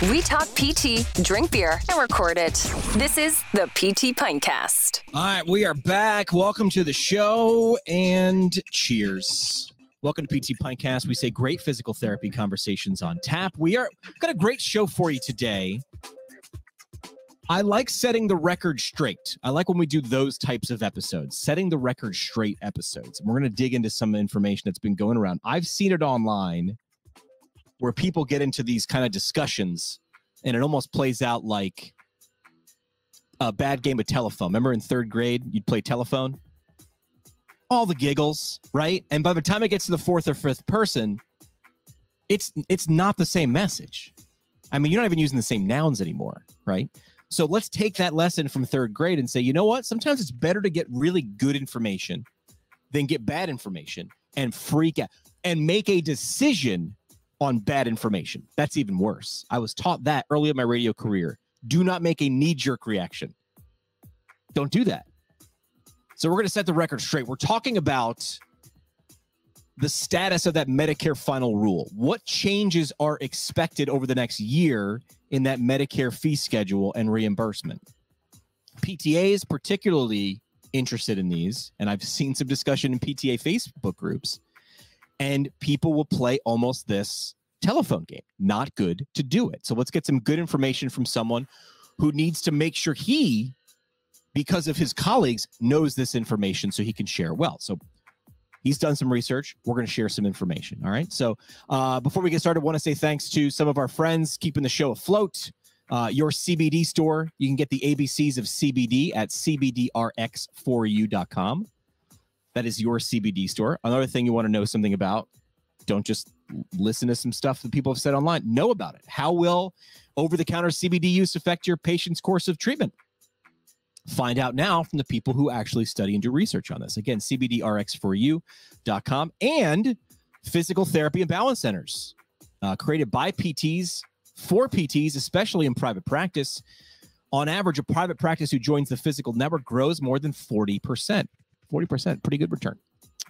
We talk PT, drink beer, and record it. This is the PT Pintcast. All right, we are back. Welcome to the show and cheers. Welcome to PT Pintcast. We say great physical therapy conversations on tap. We are got a great show for you today. I like setting the record straight. I like when we do those types of episodes, setting the record straight episodes. We're going to dig into some information that's been going around. I've seen it online where people get into these kind of discussions and it almost plays out like a bad game of telephone. Remember in third grade, you'd play telephone? All the giggles, right? And by the time it gets to the fourth or fifth person, it's it's not the same message. I mean, you're not even using the same nouns anymore, right? So let's take that lesson from third grade and say, you know what? Sometimes it's better to get really good information than get bad information and freak out and make a decision on bad information. That's even worse. I was taught that early in my radio career. Do not make a knee jerk reaction. Don't do that. So we're going to set the record straight. We're talking about the status of that Medicare final rule. What changes are expected over the next year in that Medicare fee schedule and reimbursement? PTA is particularly interested in these, and I've seen some discussion in PTA Facebook groups and people will play almost this telephone game. Not good to do it. So let's get some good information from someone who needs to make sure he, because of his colleagues, knows this information so he can share well. So he's done some research. We're going to share some information. All right. So uh, before we get started, I want to say thanks to some of our friends keeping the show afloat. Uh, your CBD store. You can get the ABCs of CBD at CBDRX4U.com. That is your CBD store. Another thing you want to know something about, don't just listen to some stuff that people have said online. Know about it. How will over the counter CBD use affect your patient's course of treatment? Find out now from the people who actually study and do research on this. Again, CBDRX4U.com and FYZICAL therapy and balance centers uh, created by PTs for PTs, especially in private practice. On average, a private practice who joins the FYZICAL network grows more than 40%. 40%, pretty good return.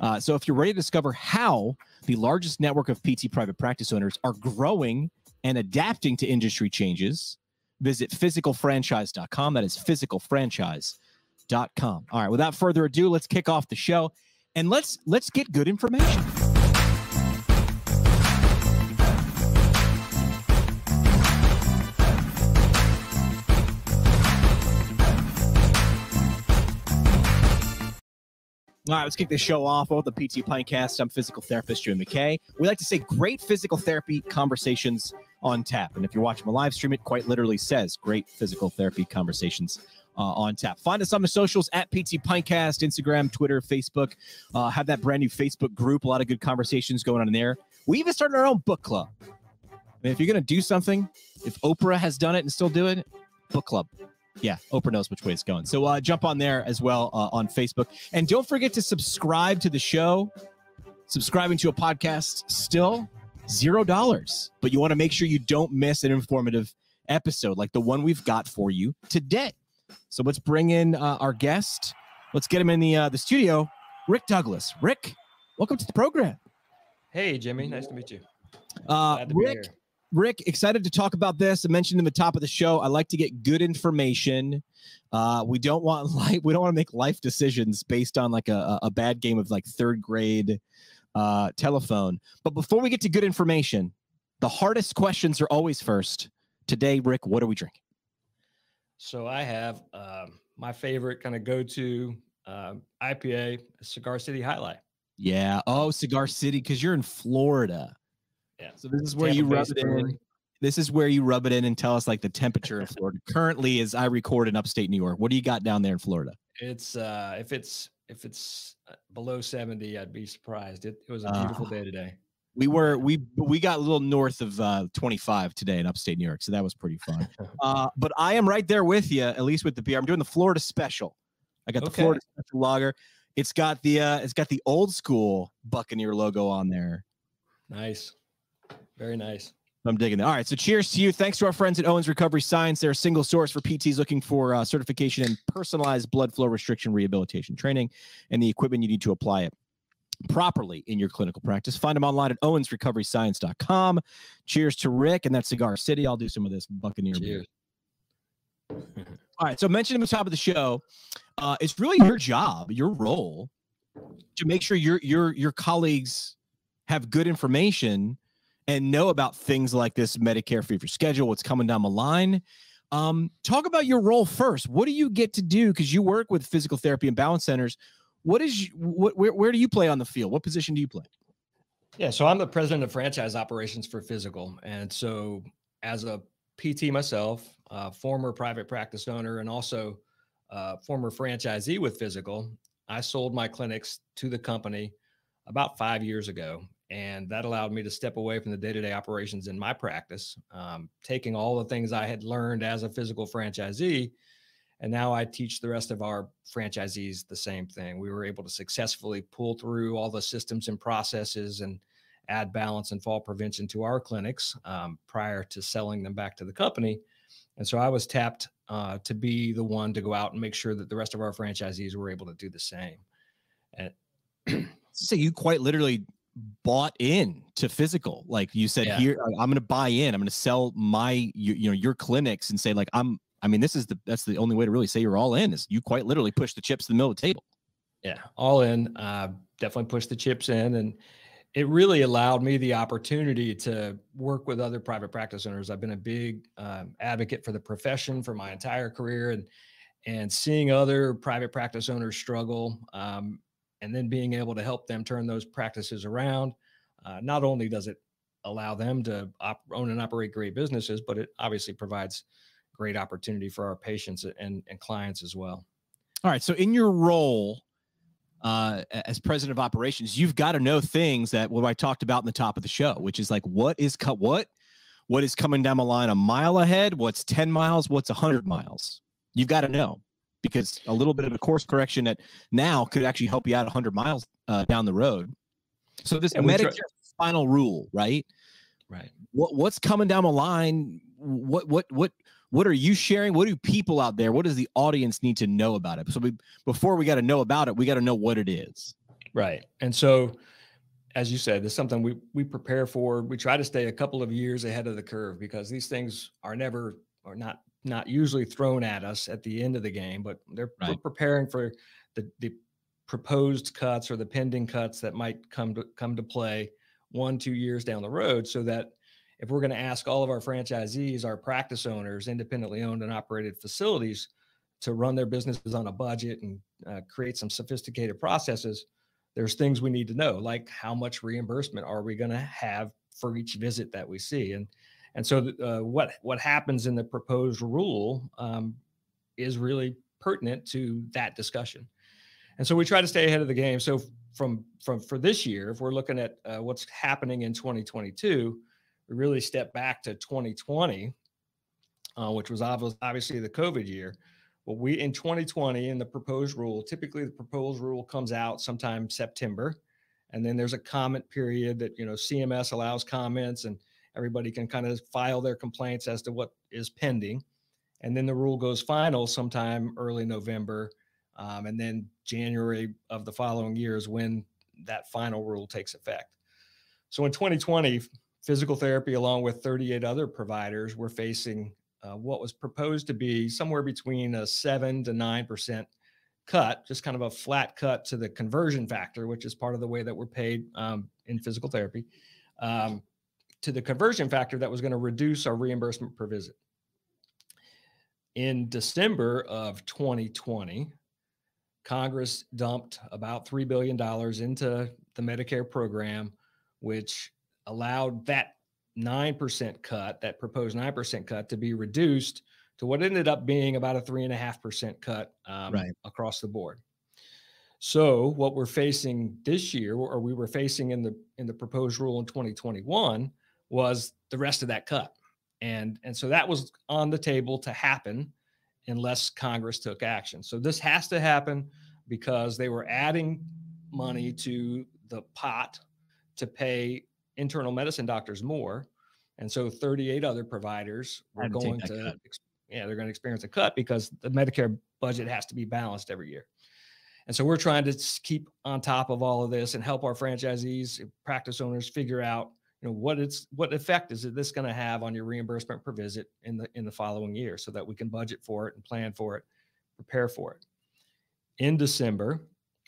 Uh, so if you're ready to discover how the largest network of PT private practice owners are growing and adapting to industry changes, visit fyzicalfranchise.com. That is fyzicalfranchise.com. All right, without further ado, let's kick off the show and let's let's get good information. All right, let's kick this show off with the PT Pintcast. I'm physical therapist Joe McKay. We like to say great physical therapy conversations on tap. And if you're watching a live stream, it quite literally says great physical therapy conversations uh, on tap. Find us on the socials at PT Pintcast, Instagram, Twitter, Facebook. Uh, have that brand new Facebook group. A lot of good conversations going on in there. We even started our own book club. If you're going to do something, if Oprah has done it and still doing it, book club yeah, Oprah knows which way it's going. So uh, jump on there as well uh, on Facebook. And don't forget to subscribe to the show. Subscribing to a podcast still zero dollars, but you want to make sure you don't miss an informative episode like the one we've got for you today. So let's bring in uh, our guest. Let's get him in the uh, the studio. Rick Douglass. Rick, welcome to the program. Hey, Jimmy. Nice to meet you. Uh, Rick, Rick, excited to talk about this. I mentioned in the top of the show, I like to get good information. Uh, we don't want life, we don't want to make life decisions based on like a, a bad game of like third grade uh, telephone. But before we get to good information, the hardest questions are always first. Today, Rick, what are we drinking? So I have um, my favorite kind of go-to um, IPA, Cigar City Jai Alai. Yeah. Oh, Cigar City, because you're in Florida. Yeah. So this is where Tampa you rub it in. This is where you rub it in and tell us like the temperature in Florida currently as I record in upstate New York. What do you got down there in Florida? It's uh if it's if it's uh, below 70, I'd be surprised. It, it was a beautiful uh, day today. We were we we got a little north of uh, 25 today in upstate New York, so that was pretty fun. uh, but I am right there with you, at least with the beer. I'm doing the Florida special. I got the okay. Florida special lager. It's got the uh, it's got the old school Buccaneer logo on there. Nice. Very nice. I'm digging it. All right. So cheers to you. Thanks to our friends at Owens Recovery Science. They're a single source for PTs looking for uh, certification in personalized blood flow restriction rehabilitation training and the equipment you need to apply it. properly in your clinical practice. Find them online at owensrecoveryscience.com. Cheers to Rick and that Cigar City. I'll do some of this Buccaneer beer. All right. So mentioned at the top of the show, uh, it's really your job, your role, to make sure your your your colleagues have good information and know about things like this Medicare fee for schedule, what's coming down the line. Um, talk about your role first. What do you get to do? Because you work with FYZICAL therapy and balance centers. What is what where, where do you play on the field? What position do you play? Yeah, so I'm the president of franchise operations for FYZICAL. And so as a PT myself, uh, former private practice owner, and also uh, former franchisee with FYZICAL, I sold my clinics to the company about five years ago. And that allowed me to step away from the day to day operations in my practice, um, taking all the things I had learned as a FYZICAL franchisee. And now I teach the rest of our franchisees the same thing. We were able to successfully pull through all the systems and processes and add balance and fall prevention to our clinics um, prior to selling them back to the company. And so I was tapped uh, to be the one to go out and make sure that the rest of our franchisees were able to do the same. And so you quite literally bought in to FYZICAL like you said Yeah. here i'm going to buy in i'm going to sell my you, you know your clinics and say like i'm i mean this is the that's the only way to really say you're all in is you quite literally push the chips to the middle of the table Yeah, all in. Uh, definitely push the chips in, and it really allowed me the opportunity to work with other private practice owners. I've been a big um, advocate for the profession for my entire career, and and seeing other private practice owners struggle, um, and then being able to help them turn those practices around. Uh, not only does it allow them to op- own and operate great businesses, but it obviously provides great opportunity for our patients and, and clients as well. all right so in your role uh as president of operations you've got to know things that what i talked about in the top of the show which is like what is co- what what is coming down the line a mile ahead what's 10 miles what's 100 miles you've got to know because a little bit of a course correction at now could actually help you out 100 miles uh, down the road so this we try- medicare final rule right Right. what what's coming down the line what what what what are you sharing what do people out there what does the audience need to know about it so we before we got to know about it we got to know what it is Right. And so, as you said, it's something we we prepare for. We try to stay a couple of years ahead of the curve because these things are never or not not usually thrown at us at the end of the game, but they're we're Right. preparing for the the proposed cuts or the pending cuts that might come to come to play one two years down the road, so that if we're going to ask all of our franchisees, our practice owners, independently owned and operated facilities to run their businesses on a budget and uh, create some sophisticated processes, there's things we need to know, like how much reimbursement are we going to have for each visit that we see, and and so uh, what what happens in the proposed rule um, is really pertinent to that discussion, and so we try to stay ahead of the game. So from from for this year, if we're looking at uh, what's happening in 2022, we really step back to 2020, uh, which was obvi- obviously the COVID year. But we in 2020 in the proposed rule, typically the proposed rule comes out sometime September, and then there's a comment period that you know CMS allows comments and everybody can kind of file their complaints as to what is pending, and then the rule goes final sometime early November, um, and then January of the following year is when that final rule takes effect. So in 2020, physical therapy, along with 38 other providers, were facing uh, what was proposed to be somewhere between a seven to nine percent cut, just kind of a flat cut to the conversion factor, which is part of the way that we're paid um, in physical therapy, um, to the conversion factor that was going to reduce our reimbursement per visit. In December of 2020, Congress dumped about $3 billion into the Medicare program, which allowed that 9% cut, that proposed 9% cut, to be reduced to what ended up being about a 3.5% cut um, Right. across the board. So what we're facing this year, or we were facing in the in the proposed rule in 2021, was the rest of that cut, and and so that was on the table to happen unless Congress took action. So this has to happen because they were adding money to the pot to pay internal medicine doctors more, and so 38 other providers were Had to take going to cut. yeah they're going to experience a cut because the Medicare budget has to be balanced every year. And so we're trying to keep on top of all of this and help our franchisees, practice owners figure out, you know, what it's what effect is this going to have on your reimbursement per visit in the in the following year so that we can budget for it and plan for it, prepare for it. In December,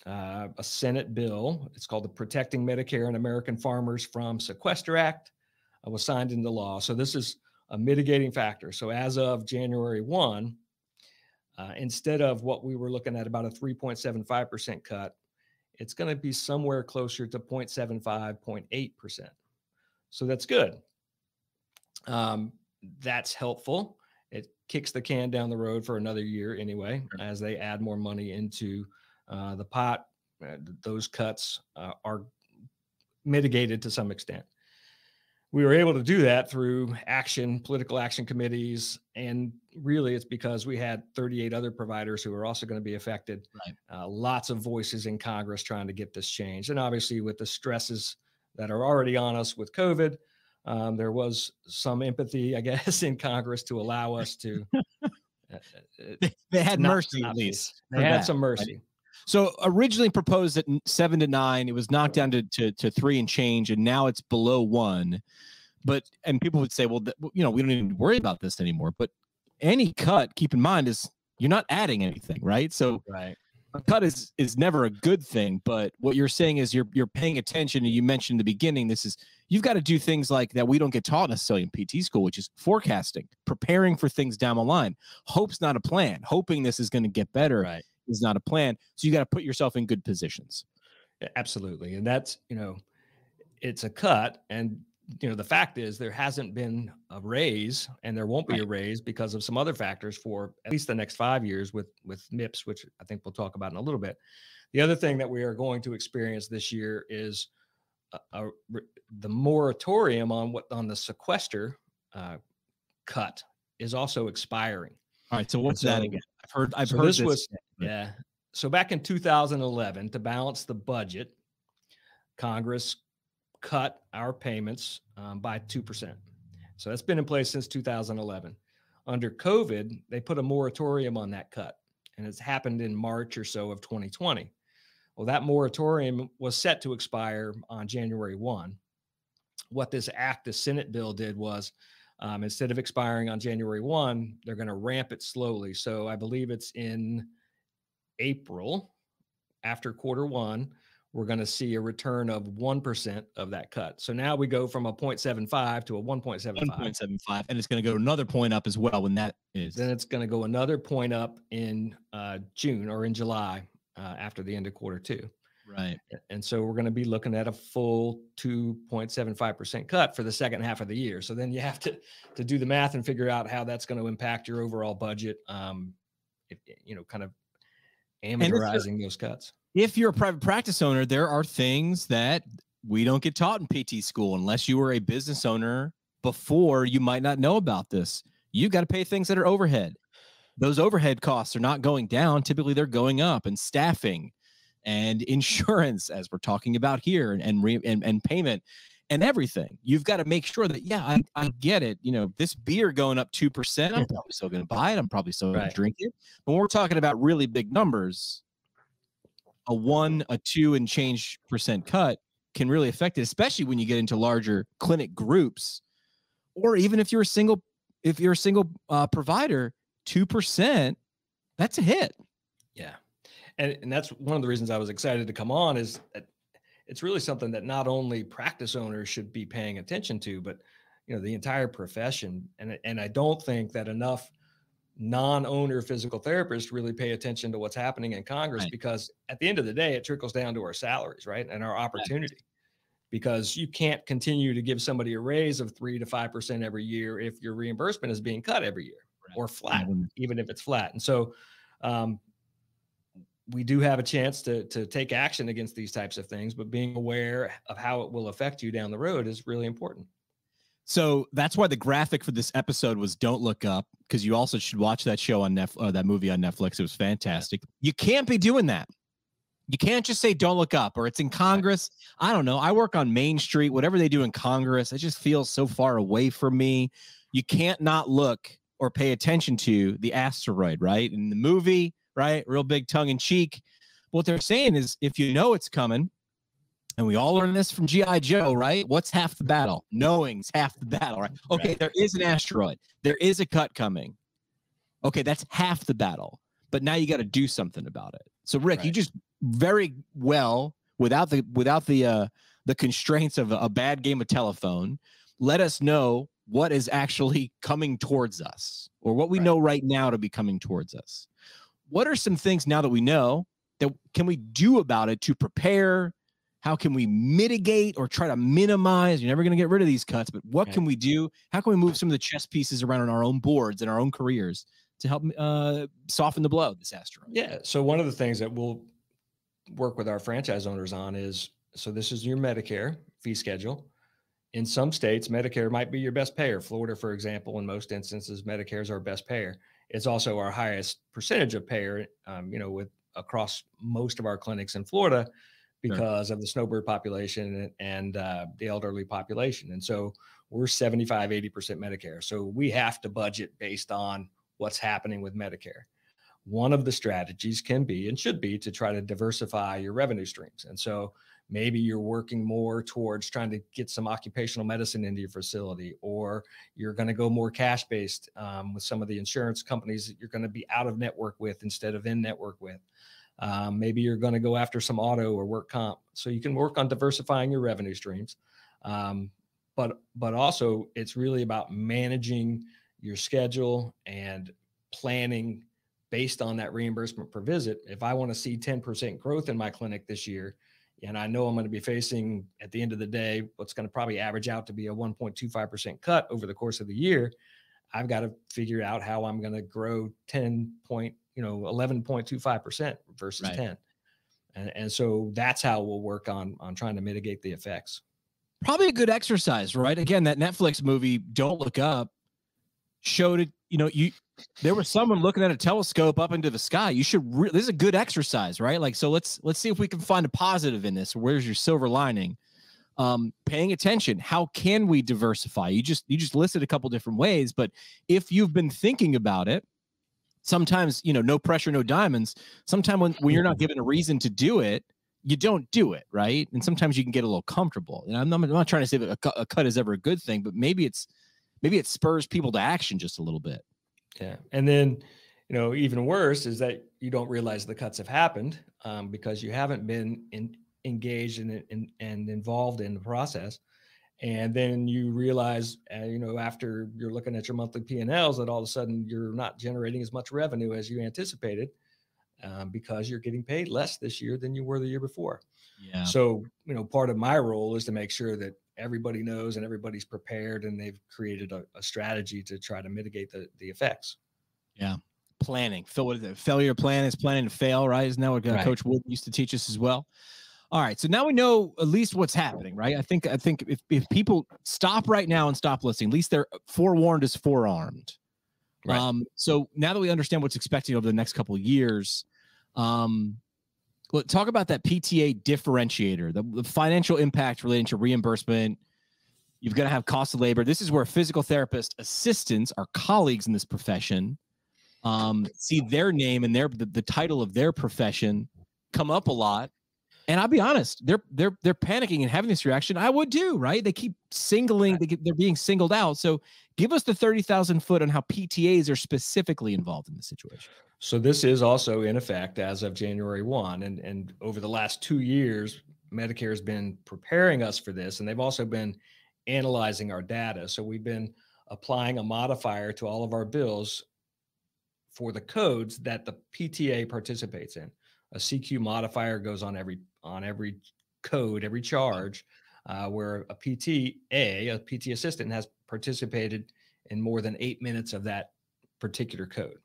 uh, a Senate bill, it's called the Protecting Medicare and American Farmers from Sequester Act, uh, was signed into law. So this is a mitigating factor. So as of January 1, uh, instead of what we were looking at about a 3.75% cut, it's going to be somewhere closer to 0.75, 0.8%. So that's good. Um, that's helpful. It kicks the can down the road for another year anyway, as they add more money into uh, the pot. Uh, those cuts uh, are mitigated to some extent we were able to do that through action, political action committees, and really it's because we had 38 other providers who are also going to be affected. Right. Uh, lots of voices in Congress trying to get this changed, and obviously with the stresses that are already on us with COVID, um, there was some empathy, I guess, in Congress to allow us to. Uh, uh, they had not, mercy not at least. They had that, some mercy. Right? So originally proposed at seven to nine, it was knocked down to, to, to three and change, and now it's below one. But and people would say, well, th- you know, we don't even worry about this anymore. But any cut, keep in mind, is you're not adding anything, right? So right. A cut is is never a good thing, but what you're saying is you're you're paying attention. And you mentioned in the beginning, this is you've got to do things like that we don't get taught necessarily in PT school, which is forecasting, preparing for things down the line. Hope's not a plan. Hoping this is going to get better right. is not a plan. So you got to put yourself in good positions. Absolutely, and that's you know, it's a cut, and you know the fact is there hasn't been a raise and there won't be right. a raise because of some other factors for at least the next five years with with MIPS, which I think we'll talk about in a little bit. The other thing that we are going to experience this year is a, a, the moratorium on what on the sequester uh, cut is also expiring. All right, so what's so, that again? I've heard. I've so heard this, this was yeah. So back in 2011, to balance the budget, Congress cut our payments um, by 2%. So that's been in place since 2011. Under COVID, they put a moratorium on that cut, and it's happened in March or so of 2020. Well, that moratorium was set to expire on January 1. What this act, the Senate bill, did was um, instead of expiring on January 1, they're going to ramp it slowly. So I believe it's in April after quarter one we're going to see a return of 1% of that cut. So now we go from a 0.75 to a 1.75. 1.75. And it's going to go another point up as well when that is. Then it's going to go another point up in uh, June or in July uh, after the end of quarter two. Right. And so we're going to be looking at a full 2.75% cut for the second half of the year. So then you have to to do the math and figure out how that's going to impact your overall budget. Um, you know, kind of amortizing those cuts if you're a private practice owner, there are things that we don't get taught in PT school unless you were a business owner before you might not know about this. You've got to pay things that are overhead. Those overhead costs are not going down. Typically, they're going up, and staffing and insurance, as we're talking about here, and and, re, and, and payment and everything. You've got to make sure that, yeah, I, I get it. You know, this beer going up 2%, I'm probably still going to buy it. I'm probably still going right. to drink it. But when we're talking about really big numbers, a one, a two, and change percent cut can really affect it, especially when you get into larger clinic groups, or even if you're a single, if you're a single uh, provider, two percent, that's a hit. Yeah, and and that's one of the reasons I was excited to come on is that it's really something that not only practice owners should be paying attention to, but you know the entire profession. And and I don't think that enough non-owner physical therapists really pay attention to what's happening in Congress right. because at the end of the day, it trickles down to our salaries, right, and our opportunity. Right. Because you can't continue to give somebody a raise of three to five percent every year if your reimbursement is being cut every year right. or flat, mm-hmm. even if it's flat. And so, um, we do have a chance to to take action against these types of things, but being aware of how it will affect you down the road is really important. So that's why the graphic for this episode was "Don't Look Up" because you also should watch that show on Netflix, uh, that movie on Netflix. It was fantastic. You can't be doing that. You can't just say "Don't look up" or it's in Congress. I don't know. I work on Main Street. Whatever they do in Congress, it just feels so far away from me. You can't not look or pay attention to the asteroid, right? In the movie, right? Real big tongue in cheek. what they're saying is if you know it's coming, and we all learn this from GI Joe, right? What's half the battle? Knowing's half the battle, right? Okay, right. there is an asteroid. There is a cut coming. Okay, that's half the battle. But now you got to do something about it. So Rick, right. you just very well without the without the uh the constraints of a, a bad game of telephone, let us know what is actually coming towards us or what we right. know right now to be coming towards us. What are some things now that we know that can we do about it to prepare? How can we mitigate or try to minimize? You're never going to get rid of these cuts, but what right. can we do? How can we move some of the chess pieces around on our own boards and our own careers to help uh, soften the blow of this asteroid? Yeah. So one of the things that we'll work with our franchise owners on is so this is your Medicare fee schedule. In some states, Medicare might be your best payer. Florida, for example, in most instances, Medicare is our best payer. It's also our highest percentage of payer, um, you know, with across most of our clinics in Florida because sure. of the snowbird population and, uh, the elderly population. And so we're 75, 80% Medicare. So we have to budget based on what's happening with Medicare. One of the strategies can be and should be to try to diversify your revenue streams. And so maybe you're working more towards trying to get some occupational medicine into your facility or you're going to go more cash based um, with some of the insurance companies that you're going to be out of network with instead of in network with um, maybe you're going to go after some auto or work comp so you can work on diversifying your revenue streams um, but but also it's really about managing your schedule and planning based on that reimbursement per visit if i want to see 10% growth in my clinic this year and I know I'm going to be facing at the end of the day what's going to probably average out to be a 1.25% cut over the course of the year. I've got to figure out how I'm going to grow 10 point, you know, 11.25% versus right. 10. And, and so that's how we'll work on on trying to mitigate the effects. Probably a good exercise, right? Again, that Netflix movie, Don't Look Up, showed it. You know, you there was someone looking at a telescope up into the sky. You should. Re- this is a good exercise, right? Like, so let's let's see if we can find a positive in this. Where's your silver lining? Um, paying attention. How can we diversify? You just you just listed a couple different ways, but if you've been thinking about it, sometimes you know, no pressure, no diamonds. Sometimes when when you're not given a reason to do it, you don't do it, right? And sometimes you can get a little comfortable. And I'm not, I'm not trying to say that a, a cut is ever a good thing, but maybe it's maybe it spurs people to action just a little bit. Yeah. And then, you know, even worse is that you don't realize the cuts have happened um, because you haven't been in, engaged in, in, and involved in the process. And then you realize, uh, you know, after you're looking at your monthly P&Ls that all of a sudden you're not generating as much revenue as you anticipated um, because you're getting paid less this year than you were the year before. Yeah. So, you know, part of my role is to make sure that everybody knows and everybody's prepared and they've created a, a strategy to try to mitigate the, the effects. Yeah. Planning. Phil, what is it? Failure plan is planning to fail, right? Isn't that what uh, right. Coach Wood used to teach us as well? All right. So now we know at least what's happening, right? I think I think if, if people stop right now and stop listening, at least they're forewarned is forearmed. Right. Um, so now that we understand what's expected over the next couple of years, um, talk about that PTA differentiator, the, the financial impact relating to reimbursement. You've got to have cost of labor. This is where physical therapist assistants, our colleagues in this profession, um, see their name and their the, the title of their profession come up a lot. And I'll be honest, they're they're they're panicking and having this reaction. I would too, right? They keep singling, they get, they're being singled out. So give us the thirty thousand foot on how PTAs are specifically involved in the situation. So this is also in effect as of January 1. And, and over the last two years, Medicare has been preparing us for this, and they've also been analyzing our data. So we've been applying a modifier to all of our bills for the codes that the PTA participates in. A CQ modifier goes on every on every code, every charge, uh, where a PTA, a PT assistant, has participated in more than eight minutes of that particular code.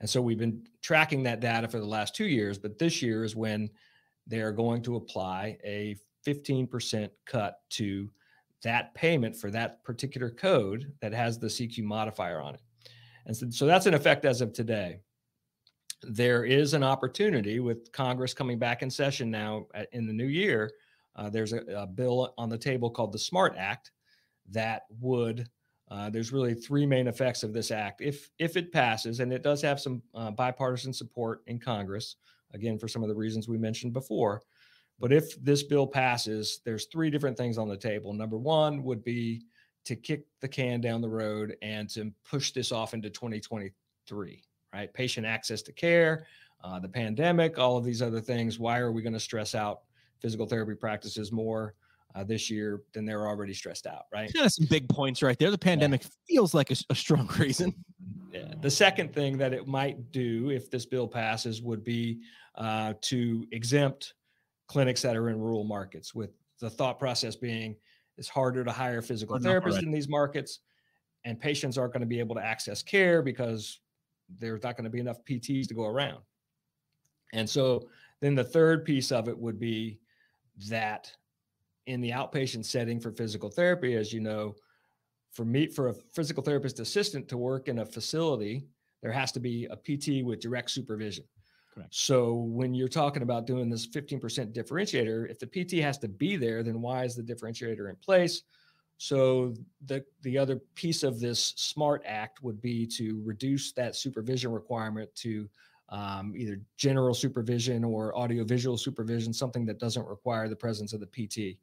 And so we've been tracking that data for the last two years, but this year is when they are going to apply a 15% cut to that payment for that particular code that has the CQ modifier on it. And so, so that's in effect as of today. There is an opportunity with Congress coming back in session now in the new year. Uh, there's a, a bill on the table called the SMART Act that would uh, there's really three main effects of this act if if it passes, and it does have some uh, bipartisan support in Congress. again, for some of the reasons we mentioned before. But if this bill passes, there's three different things on the table. Number one would be to kick the can down the road and to push this off into 2023, right? Patient access to care, uh, the pandemic, all of these other things. Why are we going to stress out physical therapy practices more uh, this year than they're already stressed out, right? Of some big points right there. The pandemic yeah. feels like a, a strong reason. Yeah. The second thing that it might do if this bill passes would be uh, to exempt clinics that are in rural markets, with the thought process being it's harder to hire physical therapists in these markets, and patients aren't going to be able to access care because there's not going to be enough PTs to go around. And so then the third piece of it would be that in the outpatient setting for physical therapy, as you know, for me, for a physical therapist assistant to work in a facility, there has to be a PT with direct supervision. Correct. So when you're talking about doing this 15% differentiator, if the PT has to be there, then why is the differentiator in place? So the the other piece of this SMART Act would be to reduce that supervision requirement to um, either general supervision or audiovisual supervision, something that doesn't require the presence of the PT.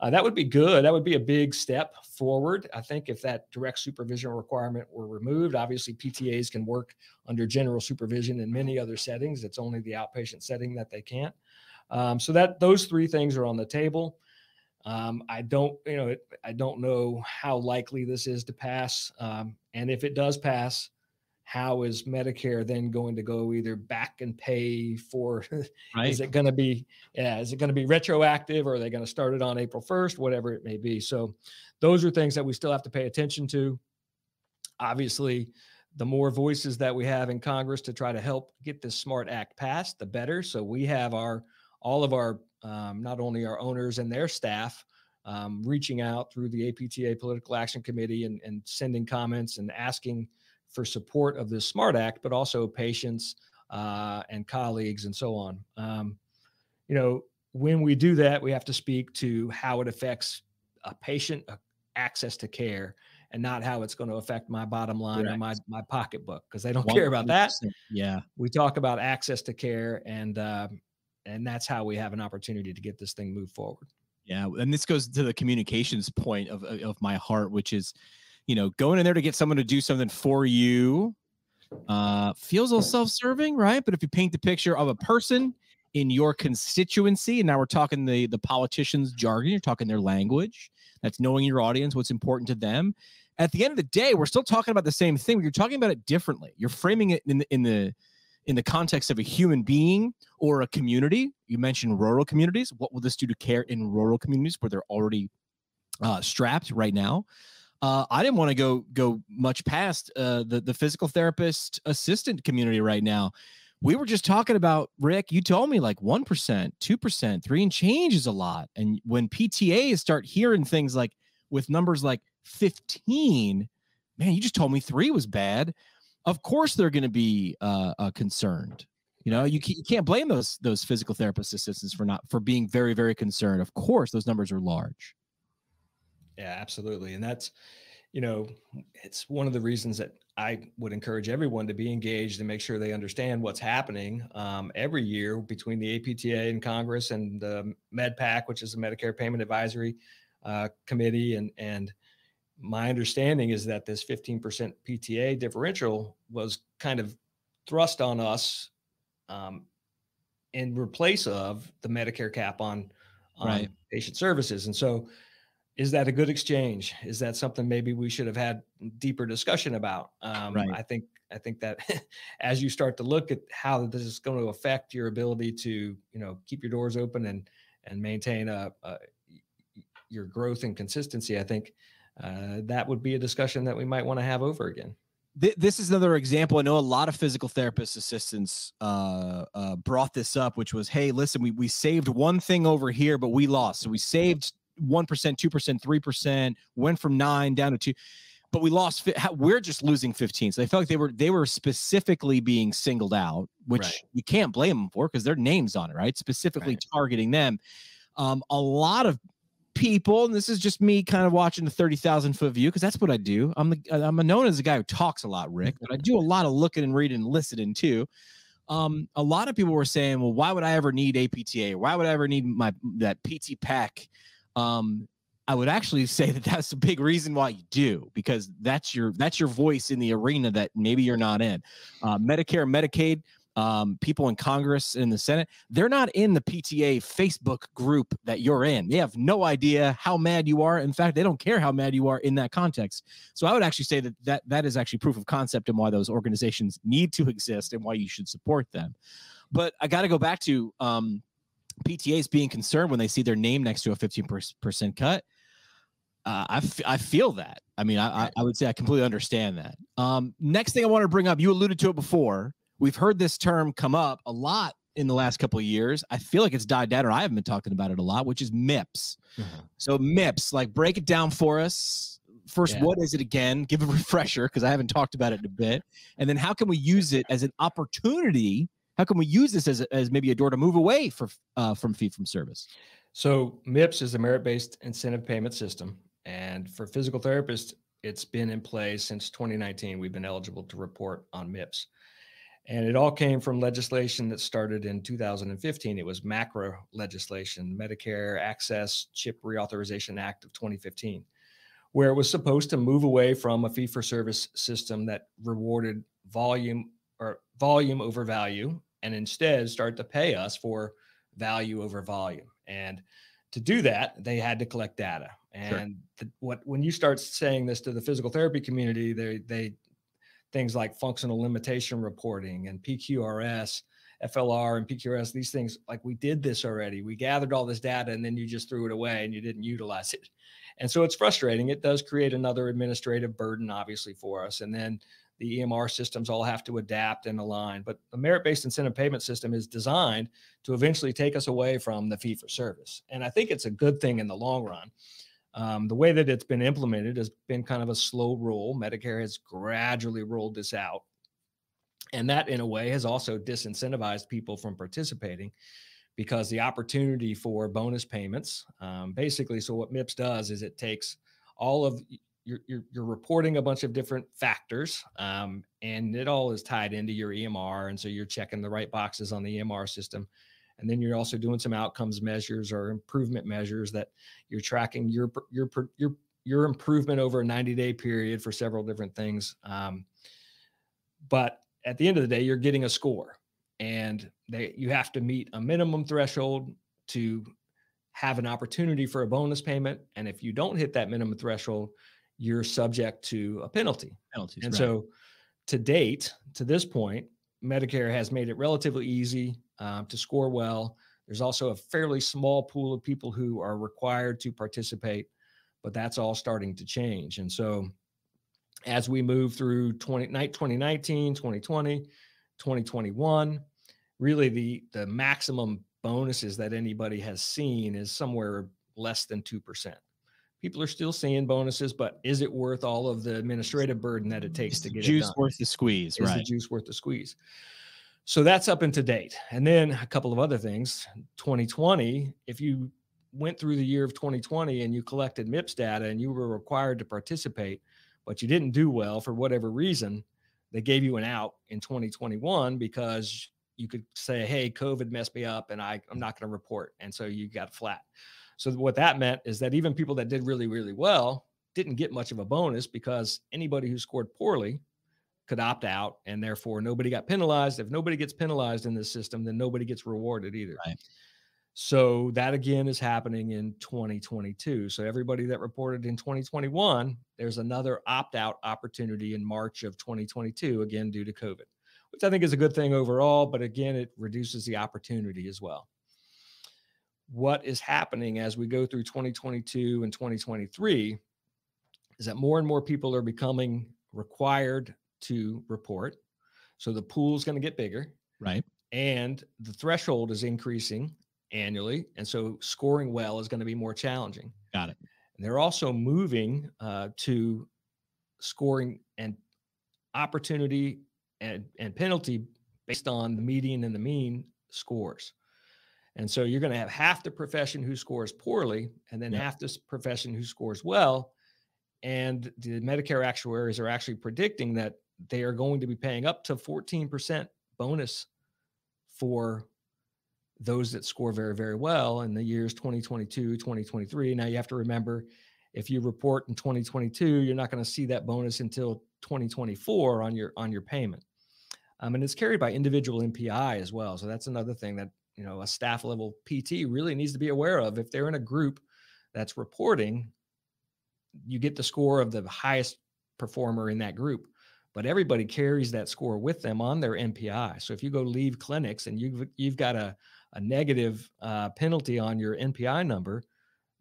Uh, that would be good. That would be a big step forward. I think if that direct supervision requirement were removed, obviously PTAs can work under general supervision in many other settings. It's only the outpatient setting that they can't. Um, so that those three things are on the table. Um, I don't, you know, I don't know how likely this is to pass, um, and if it does pass, how is Medicare then going to go either back and pay for? Right. is it going to be, yeah, is it going to be retroactive or are they going to start it on April 1st, whatever it may be? So those are things that we still have to pay attention to. Obviously, the more voices that we have in Congress to try to help get this SMART Act passed, the better. So we have our, all of our, um, not only our owners and their staff, um, reaching out through the APTA Political Action Committee and, and sending comments and asking for support of this SMART Act, but also patients uh, and colleagues and so on. Um, you know, when we do that, we have to speak to how it affects a patient uh, access to care and not how it's going to affect my bottom line Correct. or my my pocketbook because they don't 100%. care about that. Yeah, we talk about access to care and um, and that's how we have an opportunity to get this thing moved forward. Yeah, and this goes to the communications point of of my heart, which is you know, going in there to get someone to do something for you uh, feels a little self-serving, right? But if you paint the picture of a person in your constituency, and now we're talking the the politicians' jargon, you're talking their language. That's knowing your audience, what's important to them. At the end of the day, we're still talking about the same thing. You're talking about it differently. You're framing it in the in the in the context of a human being or a community. You mentioned rural communities. What will this do to care in rural communities where they're already uh, strapped right now? uh, I didn't want to go go much past uh, the the physical therapist assistant community right now. We were just talking about Rick. You told me like one percent, two percent, three and change is a lot. And when PTAs start hearing things like with numbers like fifteen, man, you just told me three was bad. Of course, they're going to be uh, uh, concerned. You know, you, you can't blame those those physical therapist assistants for not for being very very concerned. Of course, those numbers are large. Yeah, absolutely. And that's, you know, it's one of the reasons that I would encourage everyone to be engaged and make sure they understand what's happening um, every year between the APTA and Congress and the MedPAC, which is the Medicare Payment Advisory uh, Committee. And, and my understanding is that this 15% PTA differential was kind of thrust on us um, in replace of the Medicare cap on, on right. patient services. And so is that a good exchange? Is that something maybe we should have had deeper discussion about? Um, right. I think I think that as you start to look at how this is going to affect your ability to you know keep your doors open and and maintain a, a your growth and consistency, I think uh, that would be a discussion that we might want to have over again. This is another example. I know a lot of physical therapist assistants uh, uh, brought this up, which was, "Hey, listen, we we saved one thing over here, but we lost. So we saved 1%, 2%, 3%, went from nine down to two. But we lost. We're just losing 15. So they felt like they were they were specifically being singled out, which right. you can't blame them for because their names on it, right? Specifically right. targeting them. Um, a lot of people, and this is just me kind of watching the 30,000 foot view because that's what I do. I'm the, I'm known as a guy who talks a lot, Rick, but I do a lot of looking and reading and listening too. um, a lot of people were saying, well, why would I ever need APTA? Why would I ever need my that PT pack? Um, I would actually say that that's a big reason why you do because that's your that's your voice in the arena that maybe you're not in. Uh, Medicare, Medicaid, um, people in Congress in the Senate, they're not in the PTA Facebook group that you're in. They have no idea how mad you are. In fact, they don't care how mad you are in that context. So I would actually say that that, that is actually proof of concept and why those organizations need to exist and why you should support them. But I got to go back to um, PTAs being concerned when they see their name next to a 15% cut. Uh, I, f- I feel that. I mean, I, I would say I completely understand that. Um, next thing I want to bring up, you alluded to it before. We've heard this term come up a lot in the last couple of years. I feel like it's died down, or I haven't been talking about it a lot, which is MIPS. Mm-hmm. So MIPS, like break it down for us. First, yeah. what is it again? Give a refresher because I haven't talked about it in a bit. And then how can we use it as an opportunity? How can we use this as, as maybe a door to move away for, uh, from fee from service? So MIPS is a merit-based incentive payment system. And for physical therapists, it's been in place since 2019. We've been eligible to report on MIPS. And it all came from legislation that started in 2015. It was MACRA legislation, Medicare Access CHIP Reauthorization Act of 2015, where it was supposed to move away from a fee for service system that rewarded volume or volume over value and instead start to pay us for value over volume. And to do that, they had to collect data. And sure. the, what when you start saying this to the physical therapy community, they they things like functional limitation reporting and PQRS, FLR and PQRS, these things like we did this already. We gathered all this data and then you just threw it away and you didn't utilize it. And so it's frustrating. It does create another administrative burden, obviously, for us. And then the EMR systems all have to adapt and align. But the merit based incentive payment system is designed to eventually take us away from the fee for service. And I think it's a good thing in the long run. Um, the way that it's been implemented has been kind of a slow roll. Medicare has gradually rolled this out. And that, in a way, has also disincentivized people from participating because the opportunity for bonus payments um, basically, so what MIPS does is it takes all of you're, you're, you're reporting a bunch of different factors um, and it all is tied into your EMR. And so you're checking the right boxes on the EMR system. And then you're also doing some outcomes measures or improvement measures that you're tracking your, your, your, your improvement over a 90 day period for several different things. Um, but at the end of the day, you're getting a score and they, you have to meet a minimum threshold to have an opportunity for a bonus payment. And if you don't hit that minimum threshold, you're subject to a penalty. Penalties, and right. so, to date, to this point, Medicare has made it relatively easy um, to score well. There's also a fairly small pool of people who are required to participate, but that's all starting to change. And so, as we move through 20, 2019, 2020, 2021, really the the maximum bonuses that anybody has seen is somewhere less than 2% people are still seeing bonuses, but is it worth all of the administrative burden that it takes to get juice worth the squeeze, is right? The juice worth the squeeze. So that's up and to date. And then a couple of other things. 2020, if you went through the year of 2020 and you collected MIPS data and you were required to participate, but you didn't do well for whatever reason, they gave you an out in 2021 because you could say, hey, COVID messed me up and I, I'm not going to report. And so you got flat. So what that meant is that even people that did really, really well didn't get much of a bonus because anybody who scored poorly could opt out and therefore nobody got penalized. If nobody gets penalized in this system, then nobody gets rewarded either. Right. So that again is happening in 2022. So everybody that reported in 2021, there's another opt-out opportunity in March of 2022, again due to COVID, which I think is a good thing overall, but again, it reduces the opportunity as well what is happening as we go through 2022 and 2023 is that more and more people are becoming required to report. So the pool is going to get bigger. Right. And the threshold is increasing annually. And so scoring well is going to be more challenging. Got it. And they're also moving uh, to scoring and opportunity and, and penalty based on the median and the mean scores. And so you're going to have half the profession who scores poorly and then half this profession who scores well. And the Medicare actuaries are actually predicting that they are going to be paying up to 14% bonus for those that score very, very well in the years 2022, 2023. Now you have to remember if you report in 2022, you're not going to see that bonus until 2024 on your on your payment. Um, and it's carried by individual NPI as well. So that's another thing that you know a staff level PT really needs to be aware of. If they're in a group that's reporting, you get the score of the highest performer in that group but everybody carries that score with them on their NPI. So if you go leave clinics and you've you've got a a negative uh, penalty on your NPI number,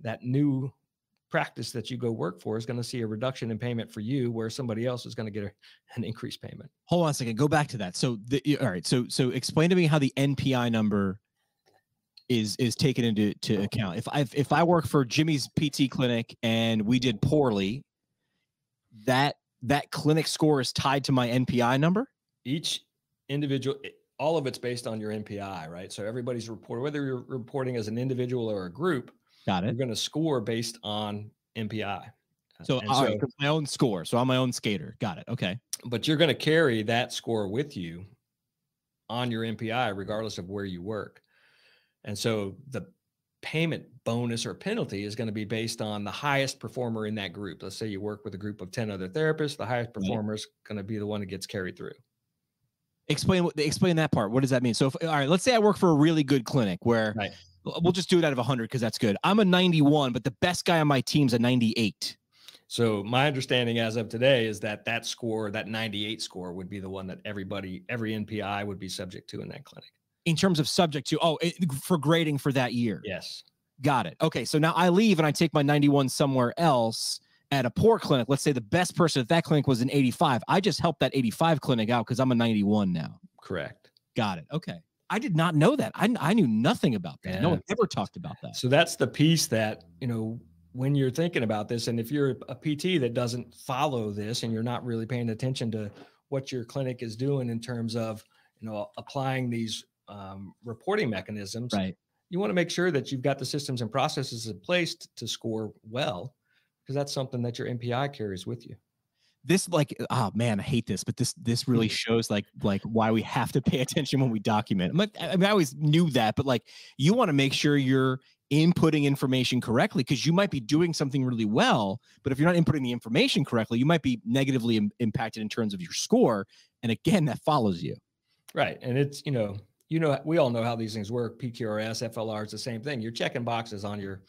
that new practice that you go work for is going to see a reduction in payment for you, where somebody else is going to get a, an increased payment. Hold on a second. Go back to that. So, the, all right. So, so explain to me how the NPI number is is taken into to account. If I if I work for Jimmy's PT clinic and we did poorly, that that clinic score is tied to my NPI number? Each individual, all of it's based on your NPI, right? So everybody's reporting, whether you're reporting as an individual or a group, got it. You're going to score based on NPI. So, so, right, my own score. So I'm my own skater. Got it. Okay. But you're going to carry that score with you on your NPI, regardless of where you work. And so the payment bonus or penalty is going to be based on the highest performer in that group. Let's say you work with a group of 10 other therapists, the highest performer is going to be the one that gets carried through. Explain what explain that part. What does that mean? So if, all right, let's say I work for a really good clinic where right. we'll just do it out of 100 because that's good. I'm a 91, but the best guy on my team's a 98. So my understanding as of today is that that score, that 98 score would be the one that everybody, every NPI would be subject to in that clinic in terms of subject to oh it, for grading for that year. Yes. Got it. Okay so now i leave and i take my 91 somewhere else at a poor clinic. Let's say the best person at that clinic was an 85 i just helped that 85 clinic out because i'm a 91 now. Correct. Got it. Okay. I did not know that. I, I knew nothing about that. Yeah. no one ever talked about that. So that's the piece that you know when you're thinking about this and if you're a pt that doesn't follow this and you're not really paying attention to what your clinic is doing in terms of you know applying these um, reporting mechanisms, right. you want to make sure that you've got the systems and processes in place to, to score well, because that's something that your NPI carries with you. This like oh man i hate this but this this really shows like like why we have to pay attention when we document. I mean i always knew that but like you want to make sure you're inputting information correctly because you might be doing something really well but if you're not inputting the information correctly you might be negatively Im- impacted in terms of your score and again that follows you. Right and it's you know you know, we all know how these things work. PQRS, FLR is the same thing. You're checking boxes on your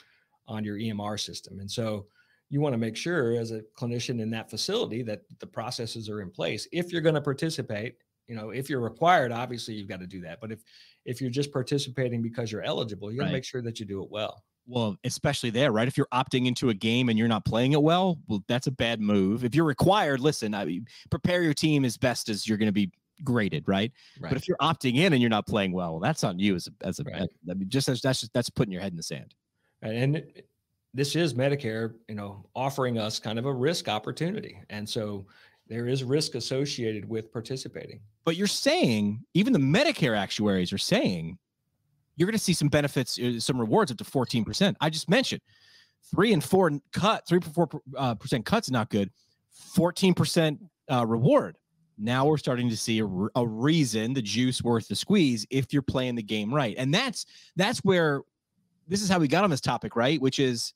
on your EMR system, and so you want to make sure as a clinician in that facility that the processes are in place. If you're going to participate, you know, if you're required, obviously you've got to do that. But if if you're just participating because you're eligible, you got to right. make sure that you do it well. Well, especially there, right? If you're opting into a game and you're not playing it well, well, that's a bad move. If you're required, listen, I mean, prepare your team as best as you're going to be graded, right? right? But if you're opting in and you're not playing well, well that's on you as a, as a right. I mean, just as that's just that's putting your head in the sand. And it, this is Medicare, you know, offering us kind of a risk opportunity, and so there is risk associated with participating. But you're saying even the Medicare actuaries are saying you're going to see some benefits, uh, some rewards up to 14%. I just mentioned three and four cut, three four uh, percent cuts not good. 14% uh, reward now we're starting to see a, a, reason the juice worth the squeeze if you're playing the game right and that's that's where this is how we got on this topic right which is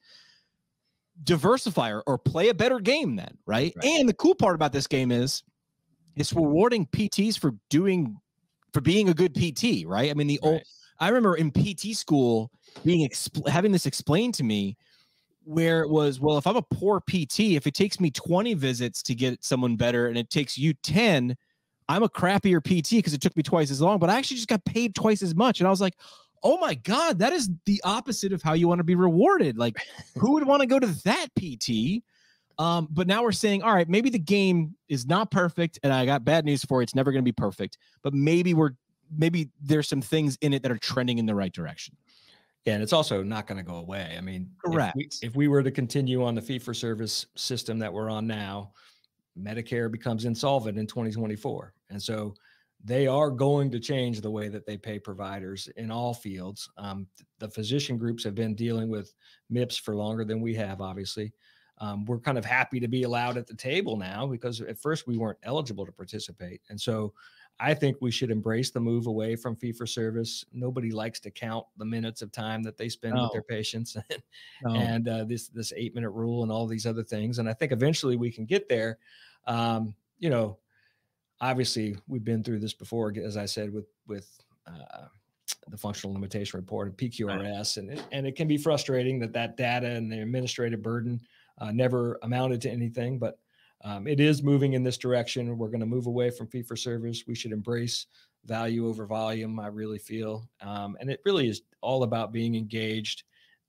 diversify or, or play a better game then right? right and the cool part about this game is it's rewarding pts for doing for being a good pt right i mean the right. old i remember in pt school being having this explained to me where it was, well, if I'm a poor PT, if it takes me 20 visits to get someone better and it takes you 10, I'm a crappier PT because it took me twice as long, but I actually just got paid twice as much. And I was like, oh my God, that is the opposite of how you want to be rewarded. Like, who would want to go to that PT? Um, but now we're saying, all right, maybe the game is not perfect, and I got bad news for you. It's never going to be perfect, but maybe we're maybe there's some things in it that are trending in the right direction. And it's also not going to go away. I mean, correct. If we, if we were to continue on the fee for service system that we're on now, Medicare becomes insolvent in 2024. And so they are going to change the way that they pay providers in all fields. Um, the physician groups have been dealing with MIPS for longer than we have, obviously. um, we're kind of happy to be allowed at the table now because at first we weren't eligible to participate. And so I think we should embrace the move away from fee for service. Nobody likes to count the minutes of time that they spend no. with their patients and, no. and uh, this this eight minute rule and all these other things. And I think eventually we can get there. Um, you know, obviously we've been through this before, as I said, with with uh, the functional limitation report and PQRS, and it, and it can be frustrating that that data and the administrative burden uh, never amounted to anything, but um, it is moving in this direction. We're going to move away from fee for service. We should embrace value over volume. I really feel, um, and it really is all about being engaged,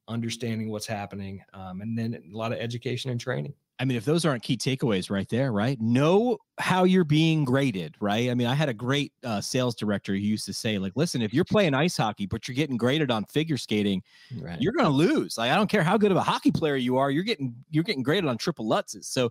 understanding what's happening, um, and then a lot of education and training. I mean, if those aren't key takeaways right there, right? Know how you're being graded, right? I mean, I had a great uh, sales director who used to say, like, listen, if you're playing ice hockey, but you're getting graded on figure skating, right. you're going to lose. Like, I don't care how good of a hockey player you are, you're getting you're getting graded on triple lutzes. So,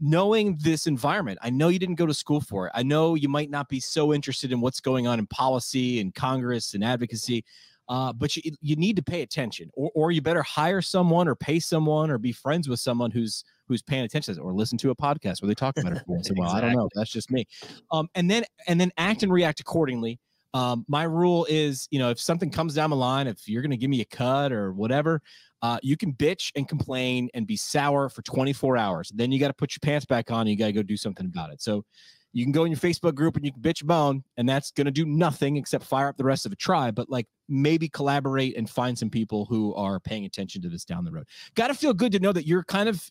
knowing this environment, I know you didn't go to school for it. I know you might not be so interested in what's going on in policy and Congress and advocacy. Uh, but you, you need to pay attention, or, or you better hire someone, or pay someone, or be friends with someone who's who's paying attention or listen to a podcast where they talk about it once in a while. I don't know. That's just me. Um, and then and then act and react accordingly. Um, my rule is, you know, if something comes down the line, if you're going to give me a cut or whatever, uh, you can bitch and complain and be sour for 24 hours. Then you got to put your pants back on. And you got to go do something about it. So you can go in your Facebook group and you can bitch bone, and that's going to do nothing except fire up the rest of a tribe. But like maybe collaborate and find some people who are paying attention to this down the road. Got to feel good to know that you're kind of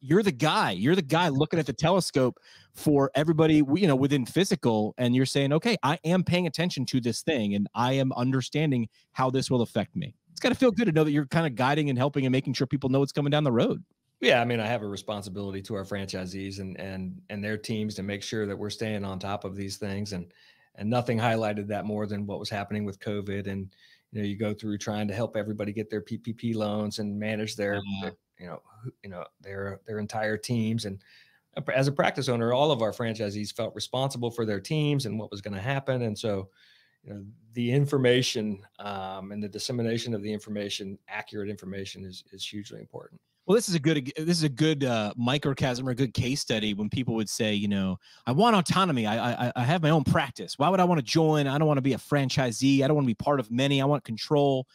you're the guy you're the guy looking at the telescope for everybody you know within FYZICAL and you're saying okay i am paying attention to this thing and i am understanding how this will affect me it's got to feel good to know that you're kind of guiding and helping and making sure people know what's coming down the road yeah i mean i have a responsibility to our franchisees and and and their teams to make sure that we're staying on top of these things and and nothing highlighted that more than what was happening with covid and you know you go through trying to help everybody get their ppp loans and manage their, uh-huh. their you know, you know their their entire teams. And as a practice owner, all of our franchisees felt responsible for their teams and what was going to happen. And so, you know, the information um, and the dissemination of the information, accurate information, is is hugely important. Well, this is a good this is a good uh, microcosm or a good case study when people would say, you know, I want autonomy. I, I I have my own practice. Why would I want to join? I don't want to be a franchisee. I don't want to be part of many. I want control.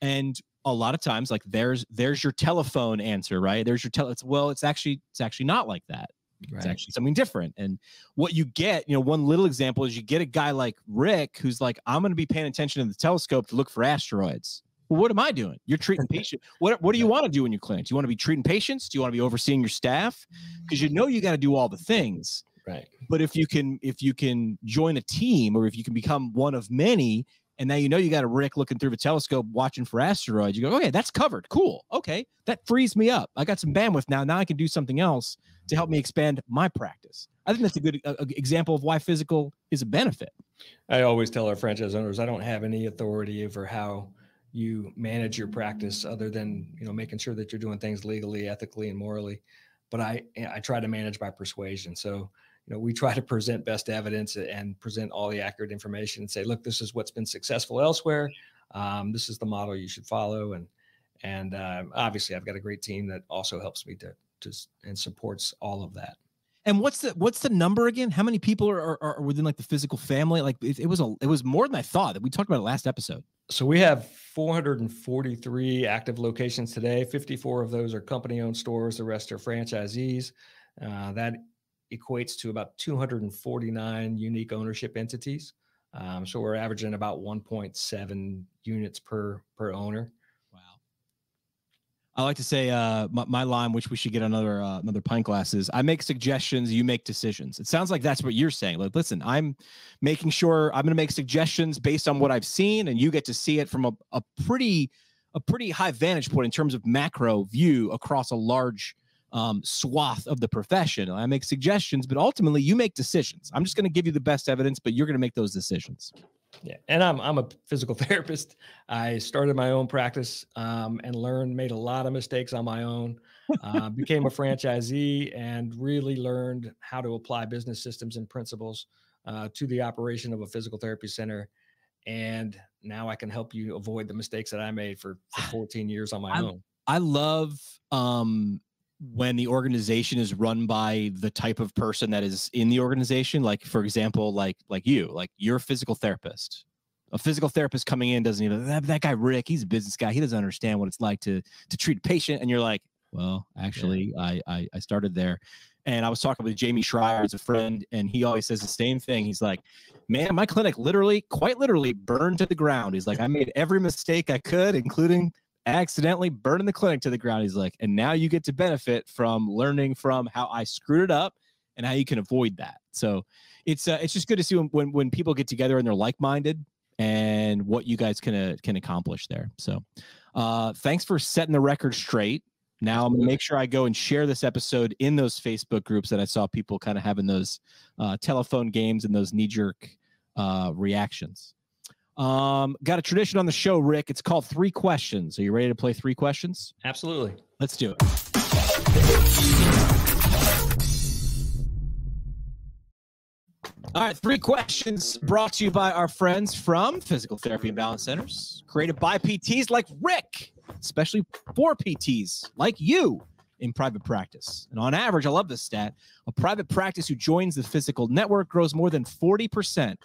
And a lot of times like there's there's your telephone answer right there's your tele it's well it's actually it's actually not like that right. it's actually something different and what you get you know one little example is you get a guy like rick who's like i'm going to be paying attention to the telescope to look for asteroids. Well what am i doing? You're treating patients what, what do you want to do in your clinic do you want to be treating patients? Do you want to be overseeing your staff? Because you mm-hmm. know you got to do all the things right. but if you can if you can join a team or if you can become one of many and now you know you got a Rick looking through the telescope watching for asteroids. You go, okay, that's covered. Cool. Okay, that frees me up. I got some bandwidth now. Now I can do something else to help me expand my practice. I think that's a good uh, example of why FYZICAL is a benefit. I always tell our franchise owners, I don't have any authority over how you manage your practice other than you know making sure that you're doing things legally, ethically, and morally. But I I try to manage by persuasion. So you know, we try to present best evidence and present all the accurate information and say, look, this is what's been successful elsewhere. Um, this is the model you should follow. And and uh, obviously, I've got a great team that also helps me to to and supports all of that. And what's the what's the number again? How many people are, are, are within like the FYZICAL family? Like it, it was a it was more than I thought. That we talked about it last episode. So we have 443 active locations today. 54 of those are company owned stores. The rest are franchisees. Uh, that equates to about 249 unique ownership entities. Um, so we're averaging about 1.7 units per per owner. Wow. I like to say uh, my, my, line, which we should get another uh, another pint glasses. I make suggestions, you make decisions. It sounds like that's what you're saying. Like, listen, I'm making sure I'm going to make suggestions based on what I've seen, and you get to see it from a, a pretty a pretty high vantage point in terms of macro view across a large um, swath of the profession. I make suggestions, but ultimately you make decisions. I'm just going to give you the best evidence, but you're going to make those decisions. Yeah, and I'm I'm a physical therapist. I started my own practice um, and learned, made a lot of mistakes on my own. Uh, became a franchisee and really learned how to apply business systems and principles uh, to the operation of a physical therapy center. And now I can help you avoid the mistakes that I made for, for 14 years on my I, own. I love um, when the organization is run by the type of person that is in the organization like for example like like you like you're a physical therapist a physical therapist coming in doesn't even that, that guy rick he's a business guy he doesn't understand what it's like to to treat a patient and you're like well actually yeah. I, I i started there and I was talking with Jamey Schrier as a friend, and he always says the same thing. He's like, Man, my clinic literally, quite literally, burned to the ground. He's like, I made every mistake I could, including accidentally burning the clinic to the ground. He's like, and now you get to benefit from learning from how I screwed it up and how you can avoid that. So it's uh, it's just good to see when, when when people get together and they're like minded and what you guys can uh, can accomplish there. So uh, thanks for setting the record straight. Now I'm gonna make sure I go and share this episode in those Facebook groups that I saw people kind of having those uh, telephone games and those knee jerk uh, reactions. Um, got a tradition on the show, Rick. It's called Three Questions. Are you ready to play Three Questions? Absolutely. Let's do it. All right, three questions brought to you by our friends from FYZICAL Therapy and Balance Centers, created by PTs like Rick especially for PTs like you in private practice. And on average, I love this stat a private practice who joins the FYZICAL network grows more than 40%.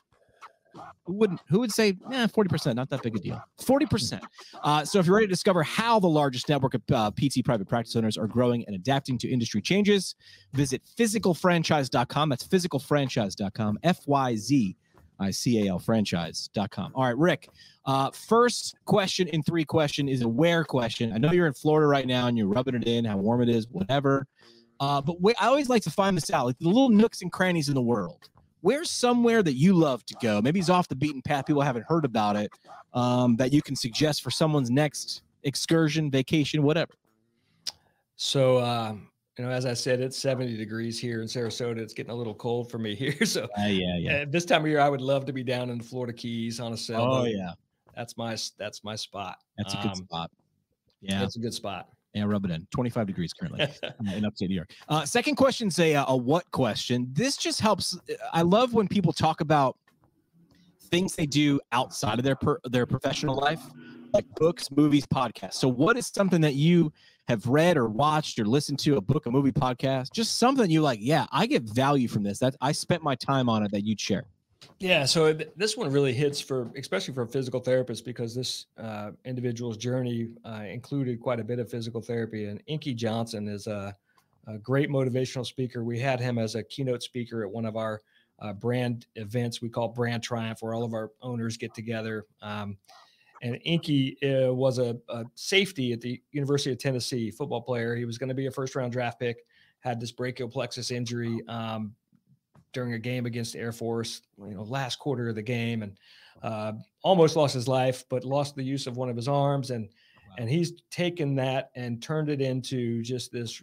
Who wouldn't who would say, yeah, 40%, not that big a deal. 40%. Uh, so if you're ready to discover how the largest network of uh, PT private practice owners are growing and adapting to industry changes, visit fyzicalfranchise.com. That's fyzicalfranchise.com, F Y Z I-C-A-L franchise.com. All right, Rick. Uh, first question in three question is a where question. I know you're in Florida right now and you're rubbing it in, how warm it is, whatever. Uh, but I always like to find this out, like the little nooks and crannies in the world. Where's somewhere that you love to go? Maybe it's off the beaten path. People haven't heard about it. Um, that you can suggest for someone's next excursion, vacation, whatever. So um, you know, as I said, it's 70 degrees here in Sarasota. It's getting a little cold for me here. So uh, yeah, yeah. Uh, this time of year, I would love to be down in the Florida Keys on a sailboat. Oh yeah, that's my that's my spot. That's a good um, spot. Yeah, that's a good spot. Yeah, rub it in. 25 degrees currently in upstate New York. Uh, second question, say a, a what question. This just helps. Uh, I love when people talk about things they do outside of their per, their professional life, like books, movies, podcasts. So, what is something that you have read or watched or listened to a book, a movie, podcast, just something you like? Yeah, I get value from this. That I spent my time on it. That you'd share. Yeah, so th- this one really hits for, especially for a physical therapist, because this uh, individual's journey uh, included quite a bit of physical therapy. And Inky Johnson is a, a, great motivational speaker. We had him as a keynote speaker at one of our uh, brand events we call Brand Triumph, where all of our owners get together. Um, and Inky uh, was a, a, safety at the University of Tennessee, football player. He was going to be a first round draft pick, had this brachial plexus injury um, during a game against Air Force, you know, last quarter of the game, and uh, almost lost his life, but lost the use of one of his arms. And wow. and he's taken that and turned it into just this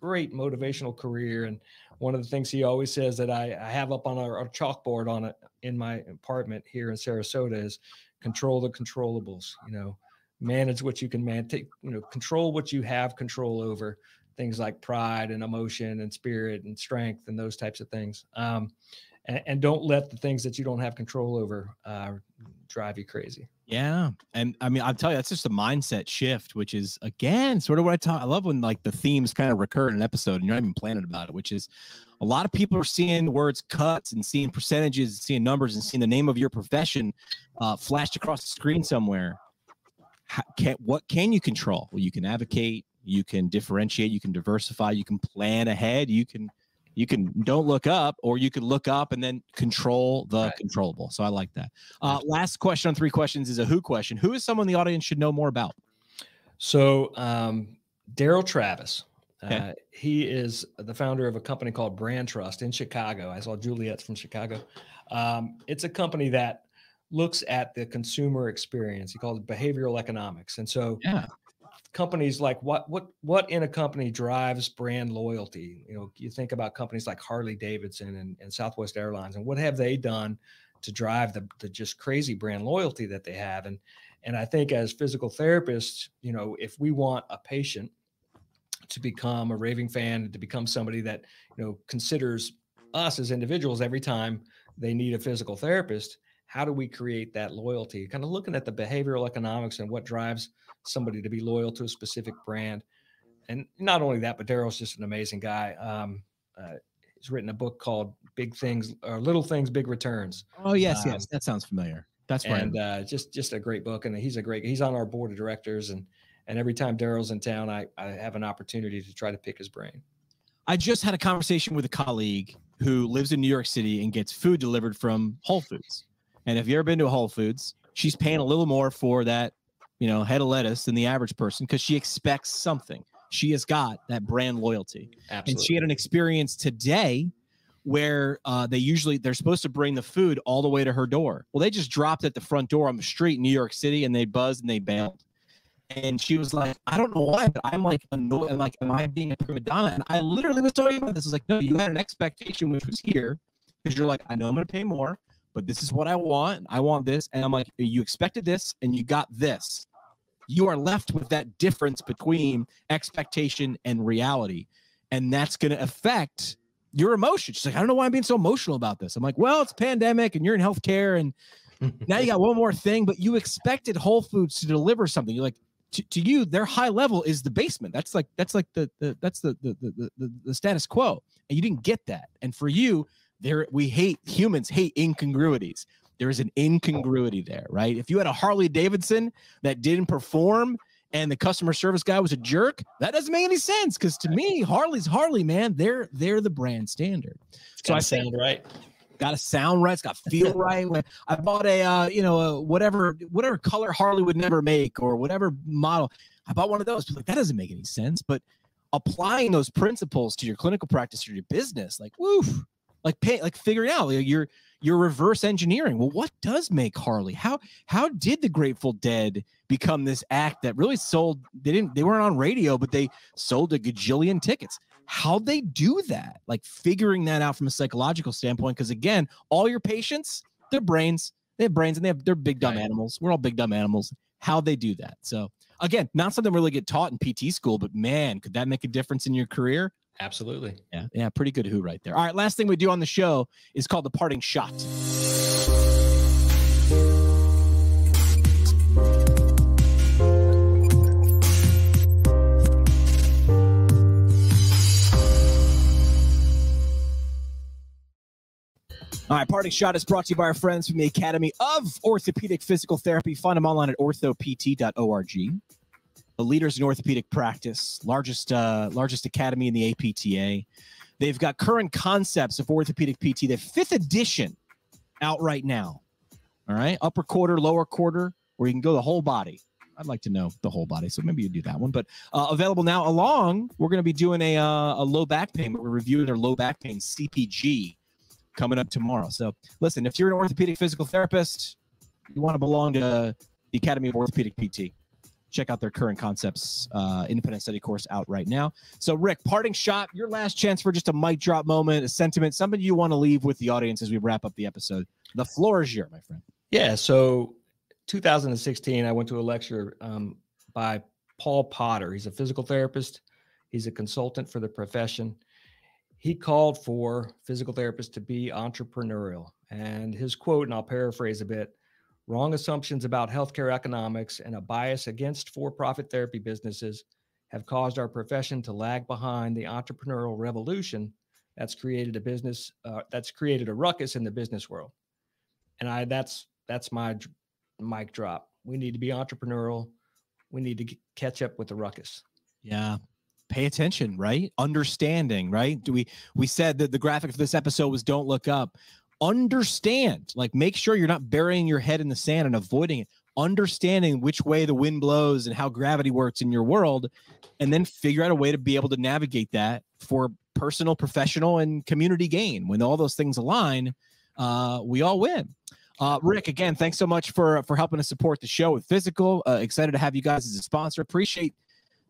great motivational career. And one of the things he always says that I, I have up on our, our chalkboard on it in my apartment here in Sarasota is control the controllables you know manage what you can man take you know control what you have control over things like pride and emotion and spirit and strength and those types of things um, and, and, don't let the things that you don't have control over uh, drive you crazy yeah and i mean i'll tell you that's just a mindset shift which is again sort of what i talk i love when like the themes kind of recur in an episode and you're not even planning about it which is a lot of people are seeing words cuts and seeing percentages, seeing numbers, and seeing the name of your profession uh, flashed across the screen somewhere. How, can, what can you control? Well, you can advocate, you can differentiate, you can diversify, you can plan ahead, you can you can don't look up, or you can look up and then control the right. controllable. So I like that. Uh, last question on three questions is a who question. Who is someone the audience should know more about? So um, Daryl Travis Okay. Uh, he is the founder of a company called Brand Trust in Chicago. I saw Juliet's from Chicago. Um, it's a company that looks at the consumer experience. He calls it behavioral economics. And so, yeah. Companies like what what what in a company drives brand loyalty? You know, you think about companies like Harley Davidson and, and Southwest Airlines, and what have they done to drive the, the just crazy brand loyalty that they have? And and I think as physical therapists, you know, if we want a patient to become a raving fan to become somebody that you know considers us as individuals every time they need a physical therapist how do we create that loyalty kind of looking at the behavioral economics and what drives somebody to be loyal to a specific brand and not only that, but Daryl's just an amazing guy. Um, uh, he's written a book called Big Things or Little Things, Big Returns. Oh yes, Um, yes, that sounds familiar. That's right. and uh, just just a great book. And he's a great. He's on our board of directors, and and every time Daryl's in town, I I have an opportunity to try to pick his brain. I just had a conversation with a colleague who lives in New York City and gets food delivered from Whole Foods. And if you ever been to Whole Foods, she's paying a little more for that, you know, head of lettuce than the average person because she expects something. She has got that brand loyalty. Absolutely. And she had an experience today where uh, they usually they're supposed to bring the food all the way to her door. Well, they just dropped at the front door on the street in New York City and they buzzed and they bailed. And she was like, I don't know why, but I'm like annoyed. I'm like, am I being a prima donna? And I literally was talking about this. I was like, no, you had an expectation which was here because you're like, I know I'm going to pay more, but this is what I want. I want this. And I'm like, you expected this and you got this. You are left with that difference between expectation and reality. And that's going to affect your emotions. She's like, I don't know why I'm being so emotional about this. I'm like, well, it's pandemic and you're in healthcare and now you got one more thing, but you expected Whole Foods to deliver something. You're like, to, to you, their high level is the basement. That's like that's like the, the that's the the, the the the status quo, and you didn't get that. And for you, there we hate humans hate incongruities. There is an incongruity there, right? If you had a Harley Davidson that didn't perform and the customer service guy was a jerk, that doesn't make any sense. Because to me, Harley's Harley, man. They're they're the brand standard. so I sound right. got to sound right. It's got feel right. I bought a, uh, you know, a whatever, whatever color Harley would never make or whatever model. I bought one of those. Like that doesn't make any sense. But applying those principles to your clinical practice or your business, like woof, like pay, like figuring out like, you're you're reverse engineering. Well, what does make Harley? How how did the Grateful Dead become this act that really sold? They didn't. They weren't on radio, but they sold a gajillion tickets how'd they do that? Like figuring that out from a psychological standpoint. Because again, all your patients, their brains, they have brains and they have they're big dumb Right. animals. We're all big dumb animals. How they do that. So again, not something really get taught in PT school, but man, could that make a difference in your career? Absolutely. Yeah, yeah, pretty good who right there. All right, last thing we do on the show is called the parting shot. All right, parting shot is brought to you by our friends from the Academy of Orthopedic Physical Therapy. Find them online at orthopt.org. The leaders in orthopedic practice, largest uh, largest academy in the APTA. They've got current concepts of orthopedic PT. The fifth edition out right now. All right, upper quarter, lower quarter, where you can go the whole body. I'd like to know the whole body, so maybe you do that one. But uh, available now. Along, we're going to be doing a uh, a low back pain. But we're reviewing their low back pain CPG coming up tomorrow. So listen, if you're an orthopedic physical therapist, you want to belong to the Academy of Orthopedic PT. Check out their current concepts uh, independent study course out right now. So, Rick, parting shot, your last chance for just a mic drop moment, a sentiment, something you want to leave with the audience as we wrap up the episode. The floor is yours, my friend. Yeah. So 2016, I went to a lecture um, by Paul Potter. He's a physical therapist, he's a consultant for the profession. He called for physical therapists to be entrepreneurial. And his quote, and I'll paraphrase a bit wrong assumptions about healthcare economics and a bias against for profit therapy businesses have caused our profession to lag behind the entrepreneurial revolution that's created a business uh, that's created a ruckus in the business world and i that's that's my dr- mic drop we need to be entrepreneurial we need to g- catch up with the ruckus Yeah. Pay attention, right? Understanding, right? Do we we said that the graphic for this episode was don't look up. Understand, like make sure you're not burying your head in the sand and avoiding it. Understanding which way the wind blows and how gravity works in your world, and then figure out a way to be able to navigate that for personal, professional, and community gain. When all those things align, uh, we all win. Uh, Rick, again, thanks so much for for helping us support the show with FYZICAL. Uh, excited to have you guys as a sponsor. Appreciate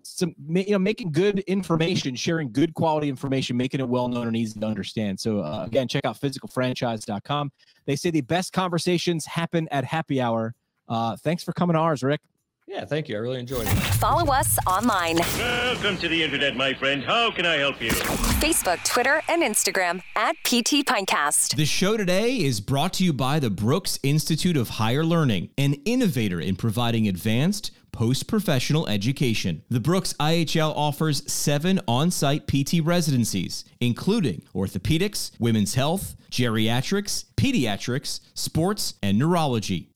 some you know making good information sharing good quality information making it well known and easy to understand. So uh, again check out fyzicalfranchise.com they say the best conversations happen at happy hour. Uh, thanks for coming to ours rick. Yeah thank you. I really enjoyed it. Follow us online. Welcome to the internet, my friend. How can I help you? Facebook, Twitter, and Instagram at PT Pintcast. The show today is brought to you by the Brooks Institute of Higher Learning, an innovator in providing advanced post professional education. The Brooks IHL offers seven on site PT residencies, including orthopedics, women's health, geriatrics, pediatrics, sports, and neurology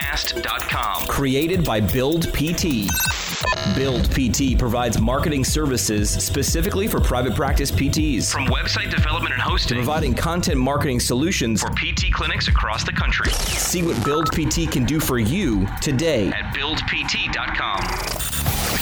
Created by Build PT. Build PT provides marketing services specifically for private practice PTs. From website development and hosting, providing content marketing solutions for PT clinics across the country. See what Build PT can do for you today at buildpt.com.